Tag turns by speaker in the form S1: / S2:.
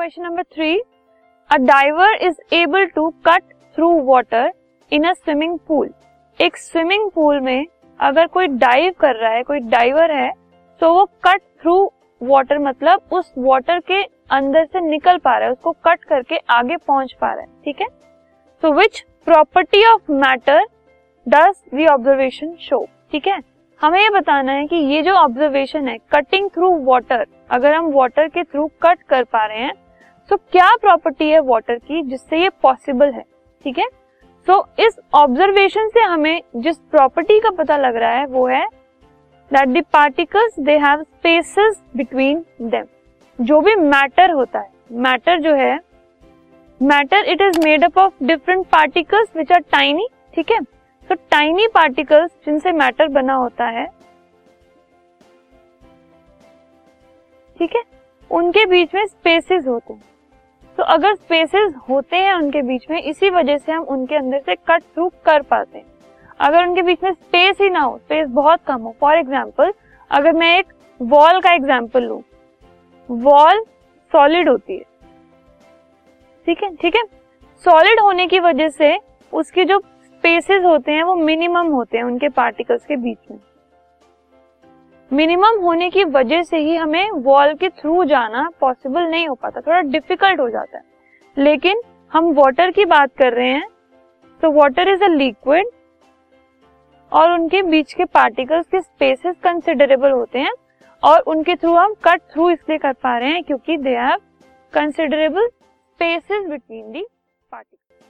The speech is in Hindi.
S1: Question number three a diver is able to cut through water in a swimming pool एक स्विमिंग पूल में अगर कोई डाइव कर रहा है, कोई डाइवर है तो वो कट थ्रू वाटर मतलब उस वाटर के अंदर से निकल पा रहा है, उसको कट करके आगे पहुँच पा रहा है, ठीक है? So which property of matter does the observation show ठीक है? हमें ये बताना है कि ये जो ऑब्जर्वेशन है कटिंग थ्रू वाटर अगर हम वाटर के थ्रू कट कर पा रहे हैं तो क्या प्रॉपर्टी है वाटर की जिससे ये पॉसिबल है? ठीक है? सो so, इस ऑब्जर्वेशन से हमें जिस प्रॉपर्टी का पता लग रहा है वो है that the particles they have spaces between them जो भी मैटर होता है मैटर जो है matter it is made up of different particles which are tiny ठीक है? तो टाइनी पार्टिकल्स जिनसे मैटर बना होता है ठीक है? उनके बीच में स्पेसेस होते हैं। तो अगर स्पेसेस होते हैं उनके बीच में, इसी वजह से हम उनके अंदर से कट थ्रू कर पाते हैं। अगर उनके बीच में स्पेस ही ना हो स्पेस बहुत कम हो फॉर एग्ज़ाम्पल अगर मैं एक वॉल का एग्ज़ाम्पल लू वॉल सॉलिड होती है। ठीक है? ठीक है? सॉलिड होने की वजह से उसके जो स्पेसेस होते हैं, वो मिनिमम होते हैं उनके पार्टिकल्स के बीच में। मिनिमम होने की वजह से ही हमें वॉल के थ्रू जाना पॉसिबल नहीं हो पाता, थोड़ा डिफ़िकल्ट हो जाता है। लेकिन हम वाटर की बात कर रहे हैं तो वाटर इज़ अ लिक्विड और उनके बीच के पार्टिकल्स के स्पेसेस कंसिडरेबल होते हैं और उनके थ्रू हम कट थ्रू इसलिए कर पा रहे हैं क्योंकि they have considerable spaces between the particles